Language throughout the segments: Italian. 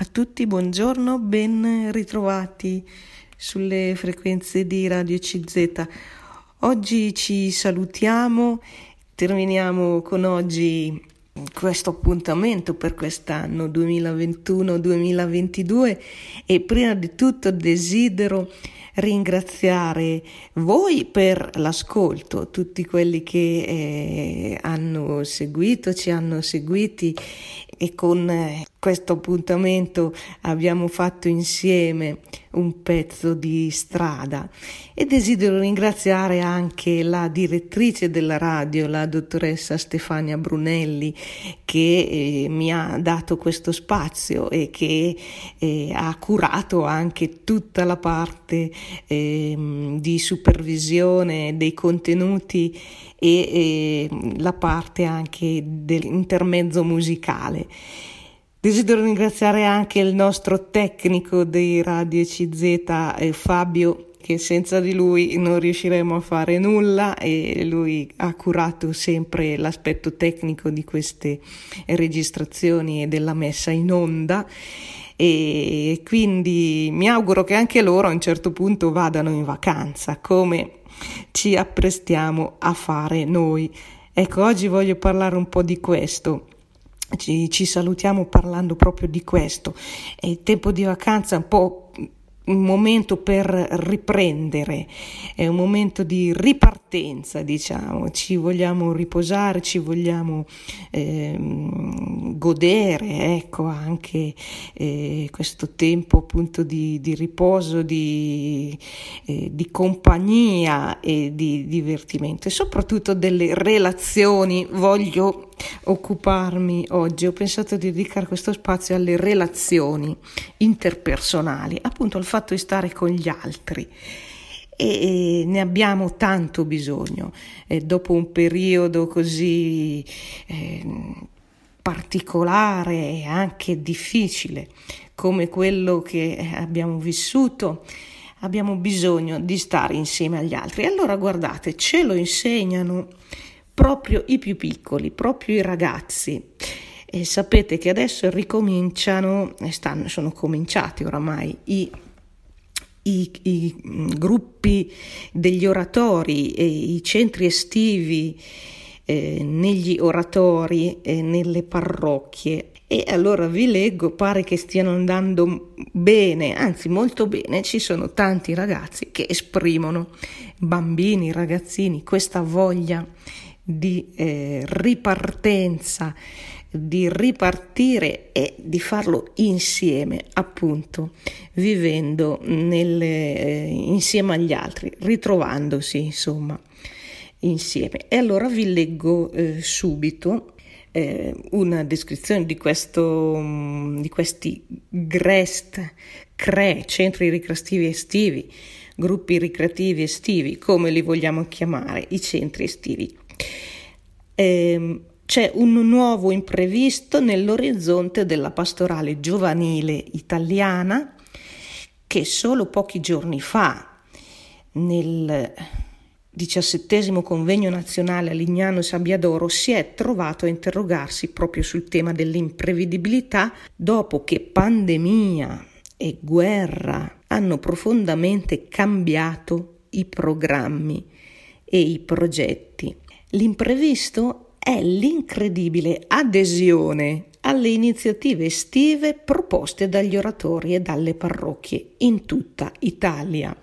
A tutti buongiorno, ben ritrovati sulle frequenze di Radio CZ. Oggi ci salutiamo, terminiamo con oggi questo appuntamento per quest'anno 2021-2022 e prima di tutto desidero ringraziare voi per l'ascolto, tutti quelli che eh, hanno seguito, ci hanno seguiti e con eh, questo appuntamento abbiamo fatto insieme un pezzo di strada e desidero ringraziare anche la direttrice della radio, la dottoressa Stefania Brunelli, che eh, mi ha dato questo spazio e che eh, ha curato anche tutta la parte eh, di supervisione dei contenuti e la parte anche dell'intermezzo musicale. Desidero ringraziare anche il nostro tecnico di Radio CZ, eh, Fabio, che senza di lui non riusciremo a fare nulla e lui ha curato sempre l'aspetto tecnico di queste registrazioni e della messa in onda e quindi mi auguro che anche loro a un certo punto vadano in vacanza come ci apprestiamo a fare noi. Ecco, oggi voglio parlare un po' di questo ci, ci, salutiamo parlando proprio di questo. È il tempo di vacanza un po' un momento per riprendere, è un momento di ripartenza, diciamo, ci vogliamo riposare, ci vogliamo eh, godere, ecco, anche eh, questo tempo appunto di, di riposo, di, eh, di, compagnia e di divertimento e soprattutto delle relazioni. Voglio occuparmi oggi, ho pensato di dedicare questo spazio alle relazioni interpersonali, appunto al fatto di stare con gli altri. E ne abbiamo tanto bisogno. E dopo un periodo così eh, particolare e anche difficile come quello che abbiamo vissuto abbiamo bisogno di stare insieme agli altri. Allora guardate, ce lo insegnano proprio i più piccoli, proprio i ragazzi. E sapete che adesso ricominciano, stanno, sono cominciati oramai i, i, i gruppi degli oratori e i centri estivi eh, negli oratori e nelle parrocchie. E allora vi leggo, pare che stiano andando bene, anzi molto bene, ci sono tanti ragazzi che esprimono, bambini, ragazzini, questa voglia di eh, ripartenza, di ripartire e di farlo insieme, appunto, vivendo nelle, eh, insieme agli altri, ritrovandosi, insomma, insieme. E allora vi leggo eh, subito eh, una descrizione di, questo, di questi GREST, CRE, centri ricreativi estivi, gruppi ricreativi estivi, come li vogliamo chiamare, i centri estivi eh, c'è un nuovo imprevisto nell'orizzonte della pastorale giovanile italiana che solo pochi giorni fa, nel diciassettesimo convegno nazionale a Lignano Sabbiadoro, si è trovato a interrogarsi proprio sul tema dell'imprevedibilità dopo che pandemia e guerra hanno profondamente cambiato i programmi e i progetti. L'imprevisto è l'incredibile adesione alle iniziative estive proposte dagli oratori e dalle parrocchie in tutta Italia,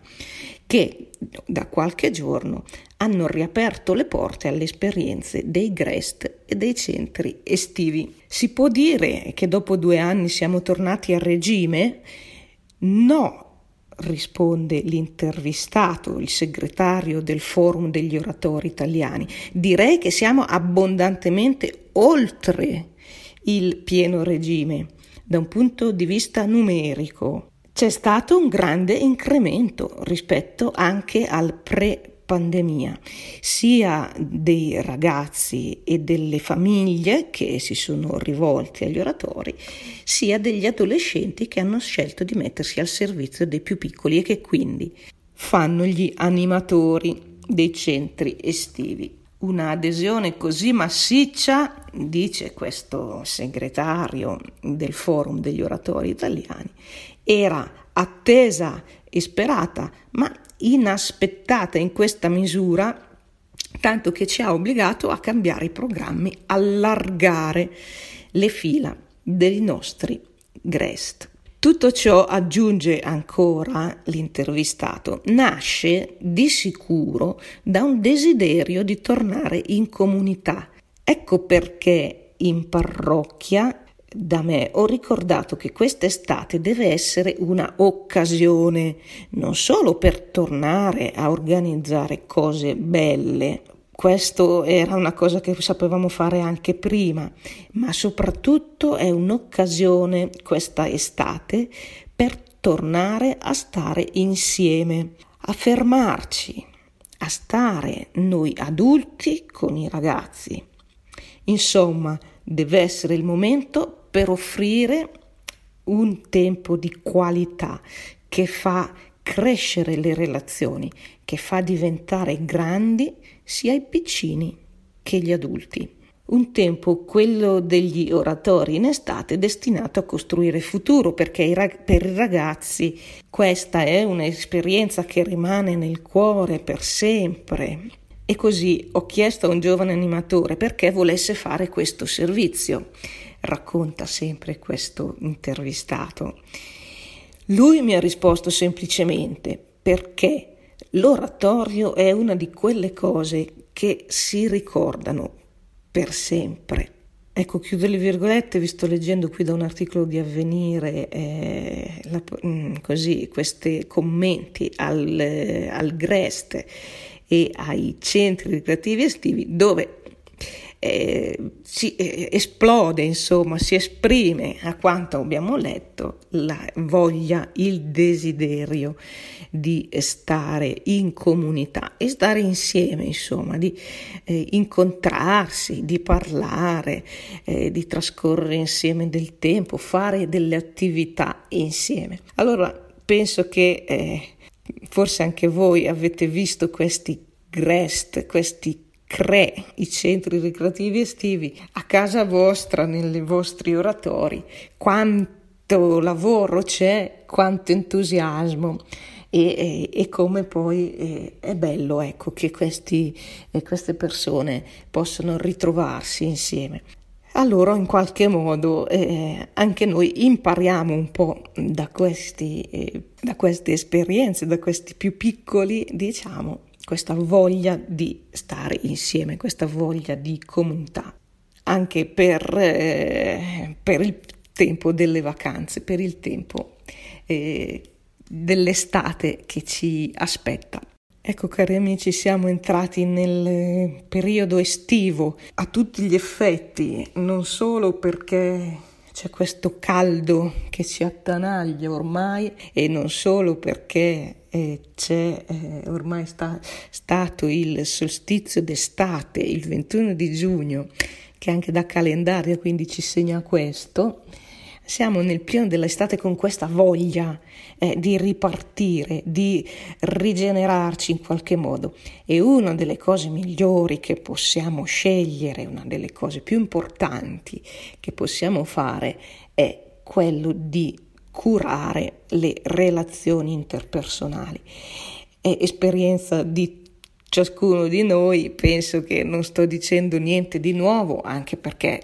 che da qualche giorno hanno riaperto le porte alle esperienze dei GREST e dei centri estivi. Si può dire che dopo due anni siamo tornati a regime? No, risponde l'intervistato, il segretario del Forum degli oratori italiani. Direi che siamo abbondantemente oltre il pieno regime da un punto di vista numerico. C'è stato un grande incremento rispetto anche al pre pandemia, sia dei ragazzi e delle famiglie che si sono rivolti agli oratori, sia degli adolescenti che hanno scelto di mettersi al servizio dei più piccoli e che quindi fanno gli animatori dei centri estivi. un'adesione così massiccia, dice questo segretario del Forum degli oratori italiani, era attesa e sperata, ma inaspettata in questa misura, tanto che ci ha obbligato a cambiare i programmi, allargare le fila dei nostri GREST. Tutto ciò, aggiunge ancora l'intervistato, nasce di sicuro da un desiderio di tornare in comunità. Ecco perché in parrocchia da me ho ricordato che quest'estate deve essere una occasione non solo per tornare a organizzare cose belle, questo era una cosa che sapevamo fare anche prima, ma soprattutto è un'occasione questa estate per tornare a stare insieme, a fermarci, a stare noi adulti con i ragazzi. Insomma, deve essere il momento per offrire un tempo di qualità che fa crescere le relazioni, che fa diventare grandi sia i piccini che gli adulti. Un tempo, quello degli oratori in estate, destinato a costruire futuro, perché rag- per i ragazzi questa è un'esperienza che rimane nel cuore per sempre. E così ho chiesto a un giovane animatore perché volesse fare questo servizio. Racconta sempre questo intervistato. Lui mi ha risposto semplicemente perché l'oratorio è una di quelle cose che si ricordano per sempre. Ecco, chiudo le virgolette, vi sto leggendo qui da un articolo di Avvenire, eh, la, mm, così, questi commenti al, eh, al Grest e ai centri ricreativi estivi dove eh, si eh, esplode, insomma, si esprime a quanto abbiamo letto la voglia, il desiderio di stare in comunità e stare insieme, insomma, di eh, incontrarsi, di parlare, eh, di trascorrere insieme del tempo, fare delle attività insieme. Allora, penso che eh, forse anche voi avete visto questi GREST, questi CRE, i centri ricreativi estivi, a casa vostra, nei vostri oratori, quanto lavoro c'è, quanto entusiasmo e, e, e come poi eh, è bello ecco, che questi, eh, queste persone possano ritrovarsi insieme. Allora in qualche modo eh, anche noi impariamo un po' da, questi, eh, da queste esperienze, da questi più piccoli, diciamo, questa voglia di stare insieme, questa voglia di comunità, anche per, eh, per il tempo delle vacanze, per il tempo eh, dell'estate che ci aspetta. Ecco cari amici, siamo entrati nel periodo estivo. A tutti gli effetti, non solo perché c'è questo caldo che ci attanaglia ormai e non solo perché eh, c'è eh, ormai sta, stato il solstizio d'estate il 21 di giugno che anche da calendario quindi ci segna questo siamo nel pieno dell'estate con questa voglia eh, di ripartire, di rigenerarci in qualche modo. E una delle cose migliori che possiamo scegliere, una delle cose più importanti che possiamo fare è quello di curare le relazioni interpersonali. È esperienza di ciascuno di noi, penso che non sto dicendo niente di nuovo, anche perché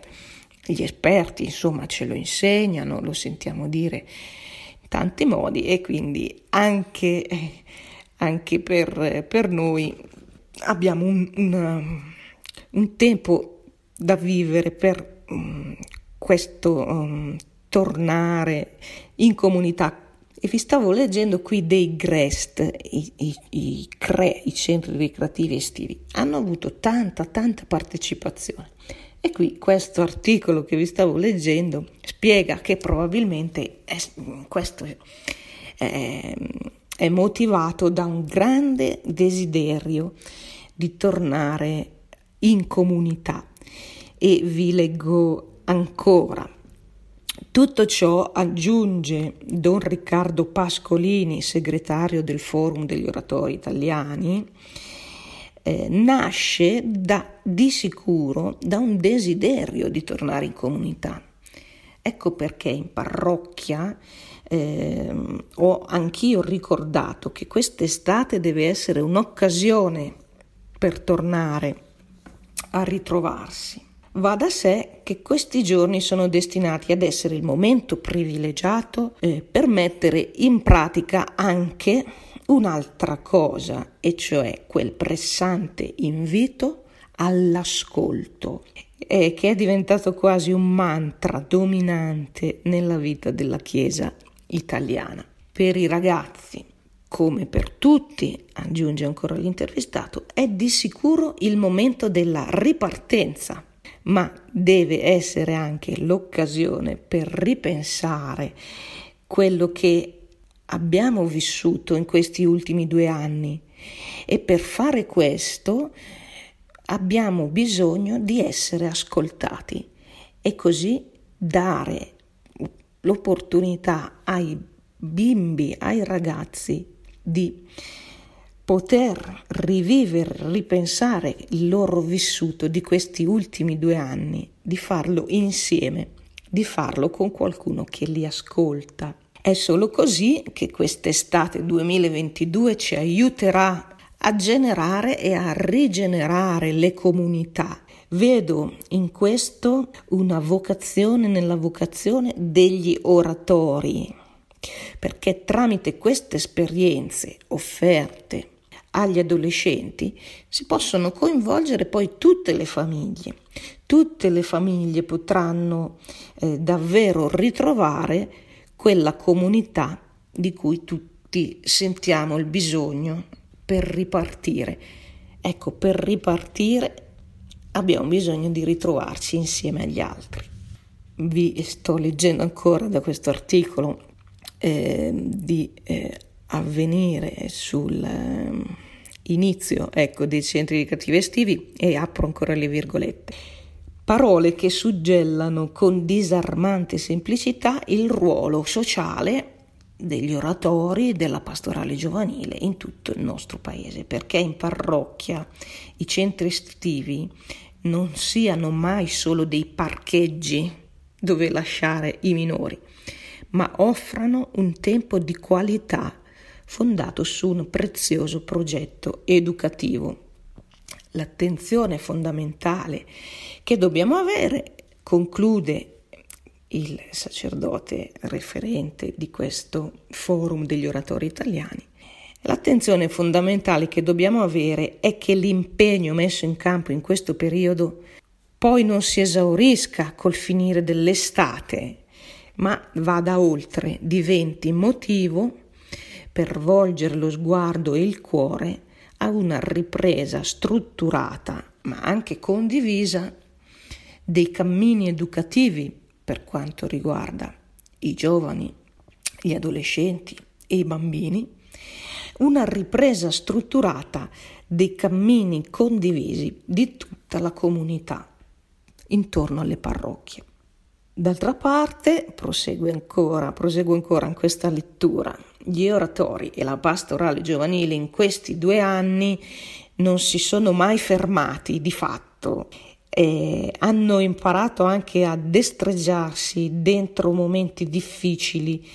gli esperti, insomma, ce lo insegnano, lo sentiamo dire in tanti modi e quindi anche, anche per, per, noi abbiamo un, un, un, tempo da vivere per um, questo um, tornare in comunità e vi stavo leggendo qui dei GREST, i, i, i CRE, i centri ricreativi estivi, hanno avuto tanta, tanta partecipazione. E qui questo articolo che vi stavo leggendo spiega che probabilmente è, questo è, è motivato da un grande desiderio di tornare in comunità. E vi leggo ancora. Tutto ciò aggiunge Don Riccardo Pascolini, segretario del Forum degli Oratori Italiani, eh, nasce da, di sicuro da un desiderio di tornare in comunità. Ecco perché in parrocchia eh, ho anch'io ricordato che quest'estate deve essere un'occasione per tornare a ritrovarsi. Va da sé che questi giorni sono destinati ad essere il momento privilegiato eh, per mettere in pratica anche un'altra cosa, e cioè quel pressante invito all'ascolto, eh, che è diventato quasi un mantra dominante nella vita della Chiesa italiana. Per i ragazzi, come per tutti, aggiunge ancora l'intervistato, è di sicuro il momento della ripartenza, ma deve essere anche l'occasione per ripensare quello che abbiamo vissuto in questi ultimi due anni e per fare questo abbiamo bisogno di essere ascoltati e così dare l'opportunità ai bimbi, ai ragazzi di poter rivivere, ripensare il loro vissuto di questi ultimi due anni, di farlo insieme, di farlo con qualcuno che li ascolta. È solo così che quest'estate 2022 ci aiuterà a generare e a rigenerare le comunità. Vedo in questo una vocazione nella vocazione degli oratori, perché tramite queste esperienze offerte agli adolescenti si possono coinvolgere poi tutte le famiglie. Tutte le famiglie potranno eh, davvero ritrovare quella comunità di cui tutti sentiamo il bisogno per ripartire. Ecco, per ripartire abbiamo bisogno di ritrovarci insieme agli altri. Vi sto leggendo ancora da questo articolo eh, di eh, avvenire sull'inizio eh, ecco, dei centri educativi estivi e apro ancora le virgolette. Parole che suggellano con disarmante semplicità il ruolo sociale degli oratori della pastorale giovanile in tutto il nostro paese, perché in parrocchia i centri estivi non siano mai solo dei parcheggi dove lasciare i minori, ma offrano un tempo di qualità fondato su un prezioso progetto educativo. L'attenzione fondamentale che dobbiamo avere, conclude il sacerdote referente di questo forum degli oratori italiani. L'attenzione fondamentale che dobbiamo avere è che l'impegno messo in campo in questo periodo poi non si esaurisca col finire dell'estate, ma vada oltre, diventi motivo per volgere lo sguardo e il cuore a una ripresa strutturata, ma anche condivisa, dei cammini educativi per quanto riguarda i giovani, gli adolescenti e i bambini, una ripresa strutturata dei cammini condivisi di tutta la comunità intorno alle parrocchie. D'altra parte, prosegue ancora, proseguo ancora in questa lettura, gli oratori e la pastorale giovanile in questi due anni non si sono mai fermati di fatto eh, hanno imparato anche a destreggiarsi dentro momenti difficili,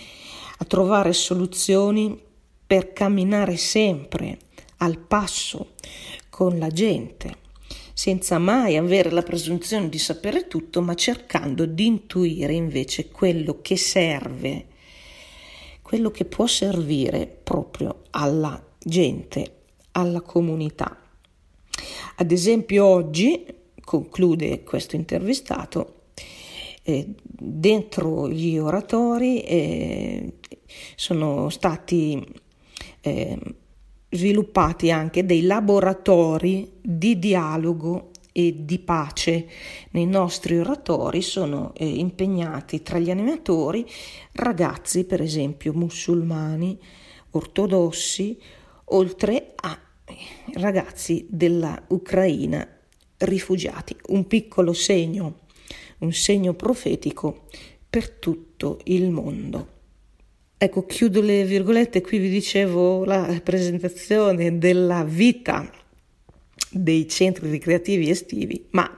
a trovare soluzioni per camminare sempre al passo con la gente, senza mai avere la presunzione di sapere tutto, ma cercando di intuire invece quello che serve, quello che può servire proprio alla gente, alla comunità. Ad esempio oggi conclude questo intervistato, eh, dentro gli oratori eh, sono stati eh, sviluppati anche dei laboratori di dialogo e di pace. Nei nostri oratori sono eh, impegnati tra gli animatori ragazzi, per esempio, musulmani, ortodossi, oltre a ragazzi della Ucraina rifugiati, un piccolo segno, un segno profetico per tutto il mondo. Ecco, chiudo le virgolette, qui vi dicevo la presentazione della vita dei centri ricreativi estivi, ma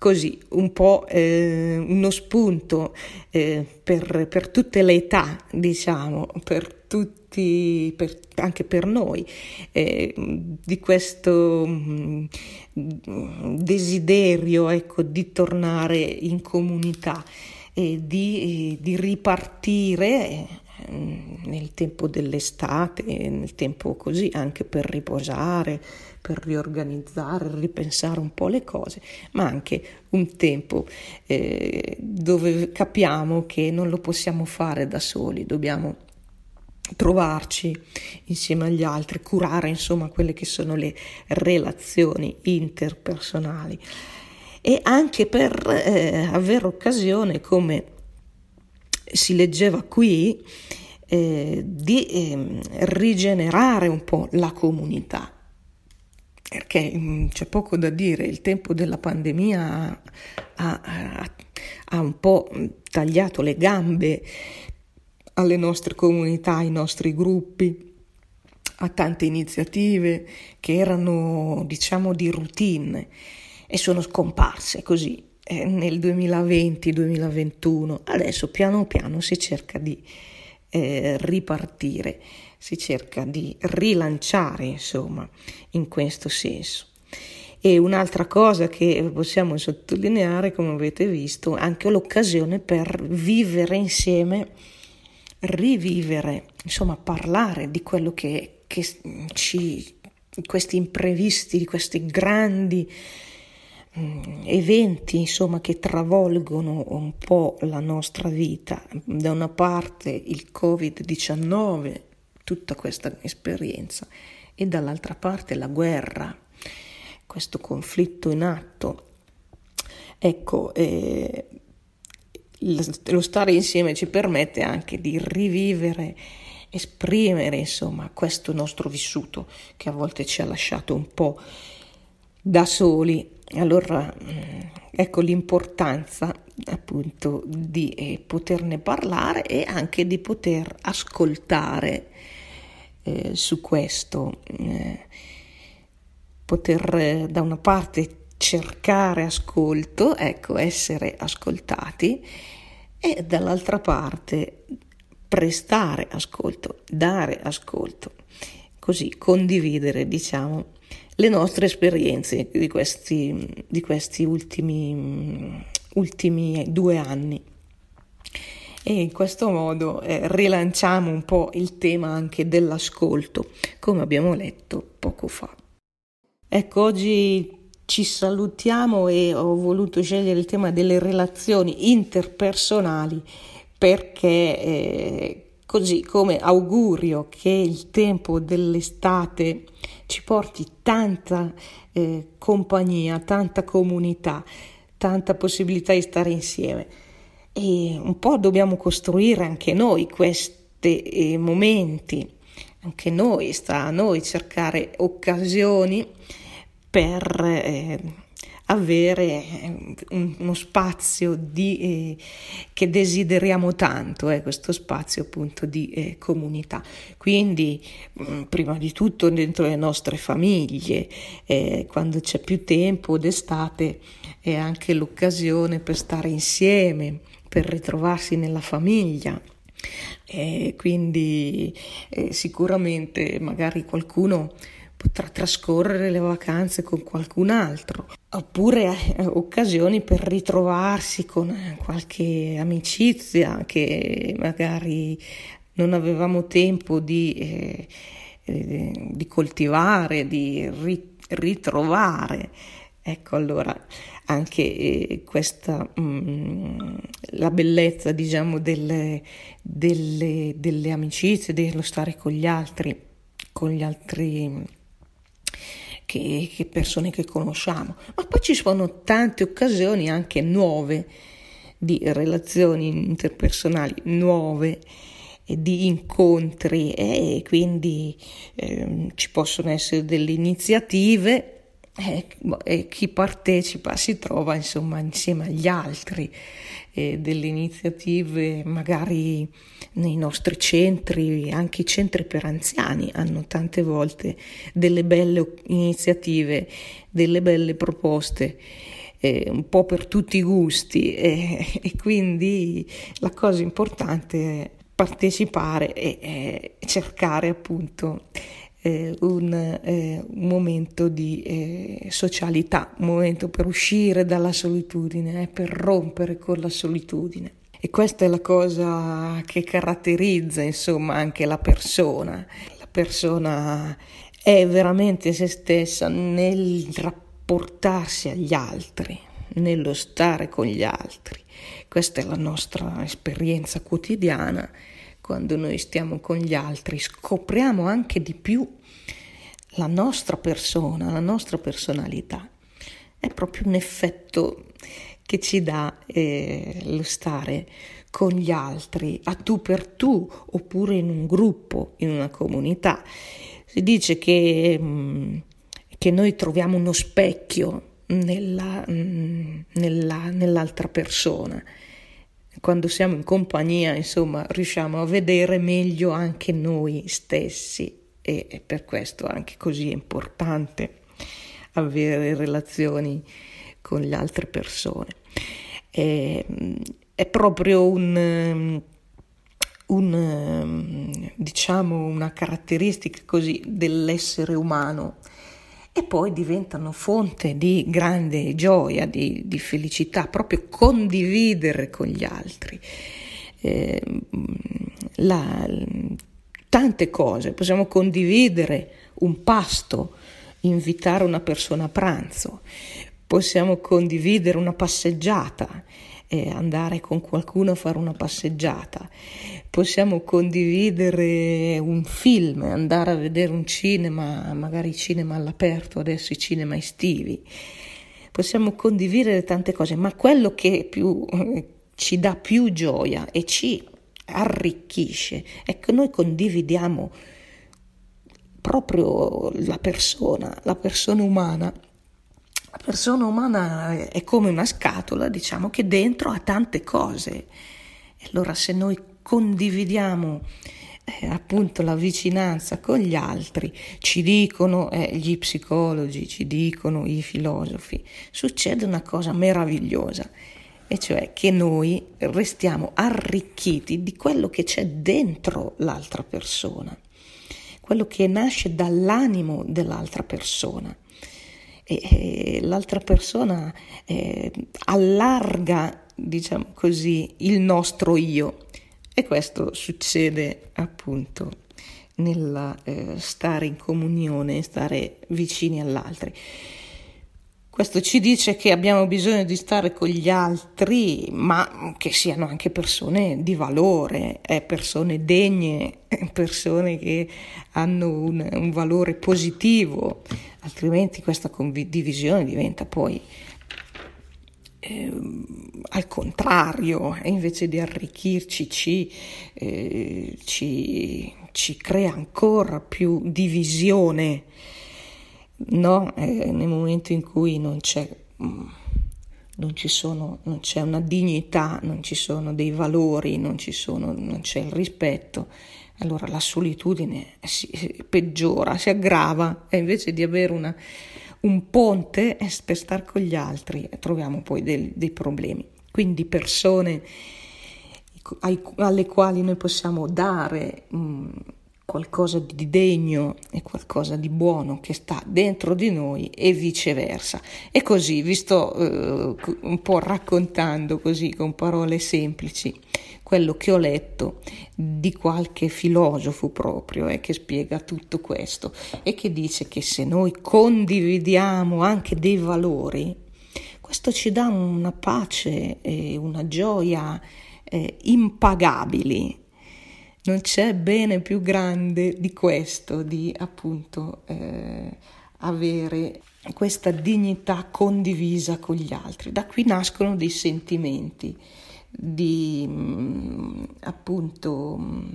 così un po' eh, uno spunto eh, per, per, tutte le età, diciamo, per tutti, per, anche per noi, eh, di questo mm, desiderio ecco, di tornare in comunità e di, di ripartire nel tempo dell'estate, nel tempo così anche per riposare, per riorganizzare, ripensare un po' le cose, ma anche un tempo eh, dove capiamo che non lo possiamo fare da soli, dobbiamo trovarci insieme agli altri, curare insomma quelle che sono le relazioni interpersonali e anche per eh, avere occasione come si leggeva qui, eh, di eh, rigenerare un po' la comunità. Perché mm, c'è poco da dire, il tempo della pandemia ha, ha, ha un po' tagliato le gambe alle nostre comunità, ai nostri gruppi, a tante iniziative che erano, diciamo, di routine e sono scomparse così eh, nel 2020-2021. Adesso piano piano si cerca di eh, ripartire, si cerca di rilanciare, insomma, in questo senso. E un'altra cosa che possiamo sottolineare, come avete visto, anche l'occasione per vivere insieme, rivivere, insomma, parlare di quello che, che ci, questi imprevisti, di questi grandi Mm, eventi insomma che travolgono un po' la nostra vita da una parte il covid-19 tutta questa esperienza. E dall'altra parte la guerra questo conflitto in atto. Ecco eh, lo stare insieme ci permette anche di rivivere esprimere insomma questo nostro vissuto che a volte ci ha lasciato un po' da soli. Allora, mm, ecco l'importanza appunto di eh, poterne parlare e anche di poter ascoltare eh, su questo, eh, poter eh, da una parte cercare ascolto, ecco, essere ascoltati e dall'altra parte prestare ascolto, dare ascolto, così condividere, diciamo, le nostre esperienze di questi, di questi ultimi, ultimi due anni. E in questo modo eh, rilanciamo un po' il tema anche dell'ascolto, come abbiamo letto poco fa. Ecco, oggi ci salutiamo e ho voluto scegliere il tema delle relazioni interpersonali perché eh, così come augurio che il tempo dell'estate ci porti tanta eh, compagnia, tanta comunità, tanta possibilità di stare insieme. E un po' dobbiamo costruire anche noi questi eh, momenti, anche noi, sta a noi cercare occasioni per eh, avere eh, uno spazio di, eh, che desideriamo tanto, eh, questo spazio appunto di eh, comunità. Quindi, mh, mm, prima di tutto dentro le nostre famiglie, eh, quando c'è più tempo d'estate è anche l'occasione per stare insieme, per ritrovarsi nella famiglia. Eh, quindi sicuramente magari qualcuno potrà trascorrere le vacanze con qualcun altro, oppure eh, occasioni per ritrovarsi con eh, qualche amicizia che magari non avevamo tempo di, eh, eh, di coltivare, di ri- ritrovare. Ecco allora anche eh, questa, mh, mm, la bellezza diciamo delle, delle, delle amicizie, dello stare con gli altri, con gli altri che, che persone che conosciamo, ma poi ci sono tante occasioni anche nuove di relazioni interpersonali nuove di incontri e quindi eh, ci possono essere delle iniziative e chi partecipa si trova insomma insieme agli altri eh, delle iniziative magari nei nostri centri, anche i centri per anziani hanno tante volte delle belle iniziative, delle belle proposte. Eh, un po' per tutti i gusti eh, e quindi la cosa importante è partecipare e, e cercare appunto eh, un, eh, un, momento di eh, socialità, un momento per uscire dalla solitudine, eh, per rompere con la solitudine. E questa è la cosa che caratterizza insomma anche la persona. La persona è veramente se stessa nel rapportarsi agli altri, nello stare con gli altri. Questa è la nostra esperienza quotidiana quando noi stiamo con gli altri, scopriamo anche di più la nostra persona, la nostra personalità. È proprio un effetto che ci dà eh, lo stare con gli altri, a tu per tu, oppure in un gruppo, in una comunità. Si dice che, mm, che noi troviamo uno specchio nella, mm, nella, nell'altra persona quando siamo in compagnia, insomma, riusciamo a vedere meglio anche noi stessi e è per questo anche così importante avere relazioni con le altre persone. È, è proprio un, un, diciamo una caratteristica così dell'essere umano e poi diventano fonte di grande gioia, di, di felicità, proprio condividere con gli altri. Eh, la, tante cose, possiamo condividere un pasto, invitare una persona a pranzo, possiamo condividere una passeggiata, eh, andare con qualcuno a fare una passeggiata, possiamo condividere un film, andare a vedere un cinema, magari cinema all'aperto, adesso i cinema estivi, possiamo condividere tante cose, ma quello che più, eh, ci dà più gioia e ci arricchisce è che noi condividiamo proprio la persona, la persona umana persona umana è come una scatola, diciamo, che dentro ha tante cose. Allora se noi condividiamo eh, appunto la vicinanza con gli altri, ci dicono eh, gli psicologi, ci dicono i filosofi, succede una cosa meravigliosa, e cioè che noi restiamo arricchiti di quello che c'è dentro l'altra persona, quello che nasce dall'animo dell'altra persona e, l'altra persona eh, allarga, diciamo così, il nostro io. E questo succede appunto nel eh, stare in comunione, stare vicini all'altro. Questo ci dice che abbiamo bisogno di stare con gli altri, ma che siano anche persone di valore, eh, persone degne, persone che hanno un, un valore positivo, altrimenti questa condivisione diventa poi eh, al contrario, invece di arricchirci ci, eh, ci, ci crea ancora più divisione no? Eh, nel momento in cui non c'è, mm, non, sono, non c'è una dignità, non ci sono dei valori, non, sono, non c'è il rispetto, allora la solitudine si, si peggiora, si aggrava e invece di avere una, un ponte per stare con gli altri troviamo poi dei, dei problemi. Quindi persone ai, alle quali noi possiamo dare mh, mm, qualcosa di degno e qualcosa di buono che sta dentro di noi e viceversa. E così vi sto eh, un po' raccontando così con parole semplici quello che ho letto di qualche filosofo proprio eh, che spiega tutto questo e che dice che se noi condividiamo anche dei valori, questo ci dà una pace e una gioia eh, impagabili non c'è bene più grande di questo, di appunto eh, avere questa dignità condivisa con gli altri. Da qui nascono dei sentimenti di mm, appunto mm,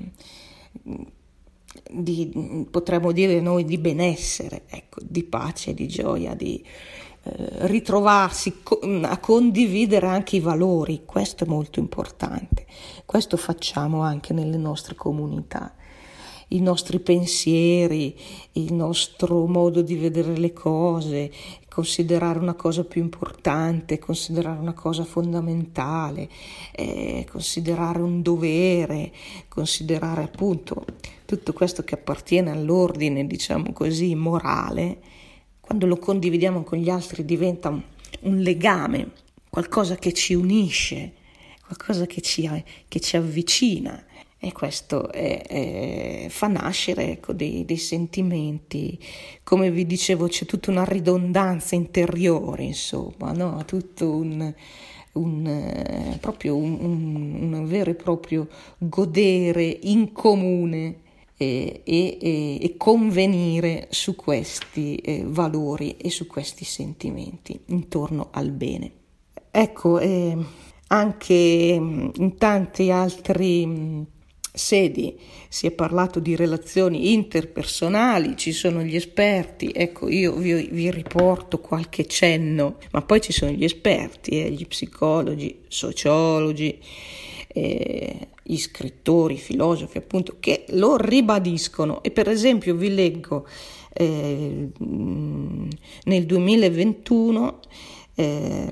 di, potremmo dire noi di benessere, ecco, di pace, di gioia, di, ritrovarsi a condividere anche i valori, questo è molto importante, questo facciamo anche nelle nostre comunità. I nostri pensieri, il nostro modo di vedere le cose, considerare una cosa più importante, considerare una cosa fondamentale, eh, considerare un dovere, considerare appunto tutto questo che appartiene all'ordine, diciamo così, morale, quando lo condividiamo con gli altri diventa un, legame, qualcosa che ci unisce, qualcosa che ci, che ci avvicina e questo è, è, fa nascere ecco, dei, dei, sentimenti, come vi dicevo c'è tutta una ridondanza interiore, insomma, no? tutto un, un, un, un, un, vero e proprio godere in comune e, e, e convenire su questi eh, valori e su questi sentimenti intorno al bene. Ecco, eh, anche mm, in tanti altri mm, sedi, si è parlato di relazioni interpersonali, ci sono gli esperti, ecco io vi, vi riporto qualche cenno, ma poi ci sono gli esperti, eh, gli psicologi, sociologi, eh, gli scrittori, i filosofi appunto, che lo ribadiscono e per esempio vi leggo eh, nel 2021 eh,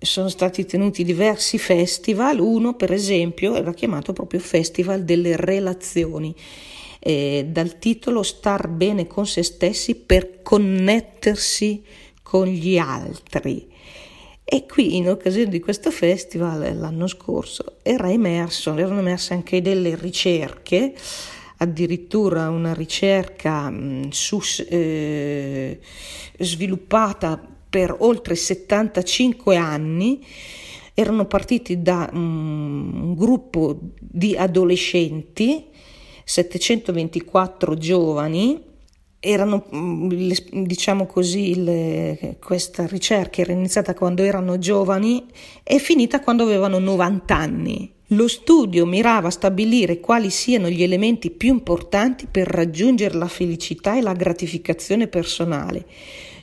sono stati tenuti diversi festival, uno per esempio era chiamato proprio Festival delle relazioni, eh, dal titolo Star bene con se stessi per connettersi con gli altri. E qui in occasione di questo festival l'anno scorso era emerso, erano emerse anche delle ricerche, addirittura una ricerca mh, su, eh, sviluppata per oltre 75 anni, erano partiti da un gruppo di adolescenti, 724 giovani, erano, diciamo così, le, questa ricerca era iniziata quando erano giovani e finita quando avevano 90 anni. Lo studio mirava a stabilire quali siano gli elementi più importanti per raggiungere la felicità e la gratificazione personale,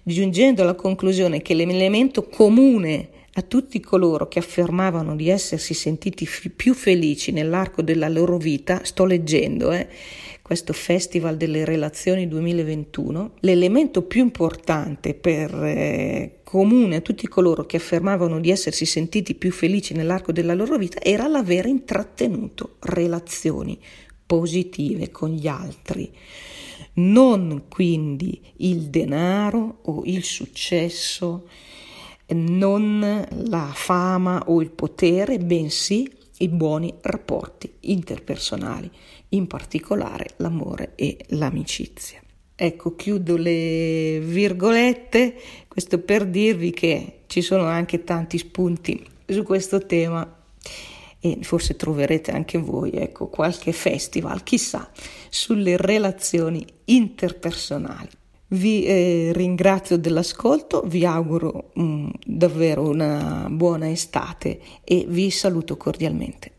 giungendo alla conclusione che l'elemento comune a tutti coloro che affermavano di essersi sentiti f- più felici nell'arco della loro vita, sto leggendo, eh, questo Festival delle Relazioni 2021, l'elemento più importante per eh, comune a tutti coloro che affermavano di essersi sentiti più felici nell'arco della loro vita era l'aver intrattenuto relazioni positive con gli altri. Non quindi il denaro o il successo, non la fama o il potere, bensì i buoni rapporti interpersonali, in particolare l'amore e l'amicizia. Ecco, chiudo le virgolette, questo per dirvi che ci sono anche tanti spunti su questo tema e forse troverete anche voi ecco, qualche festival, chissà, sulle relazioni interpersonali. Vi eh, ringrazio dell'ascolto, vi auguro mm, davvero una buona estate e vi saluto cordialmente.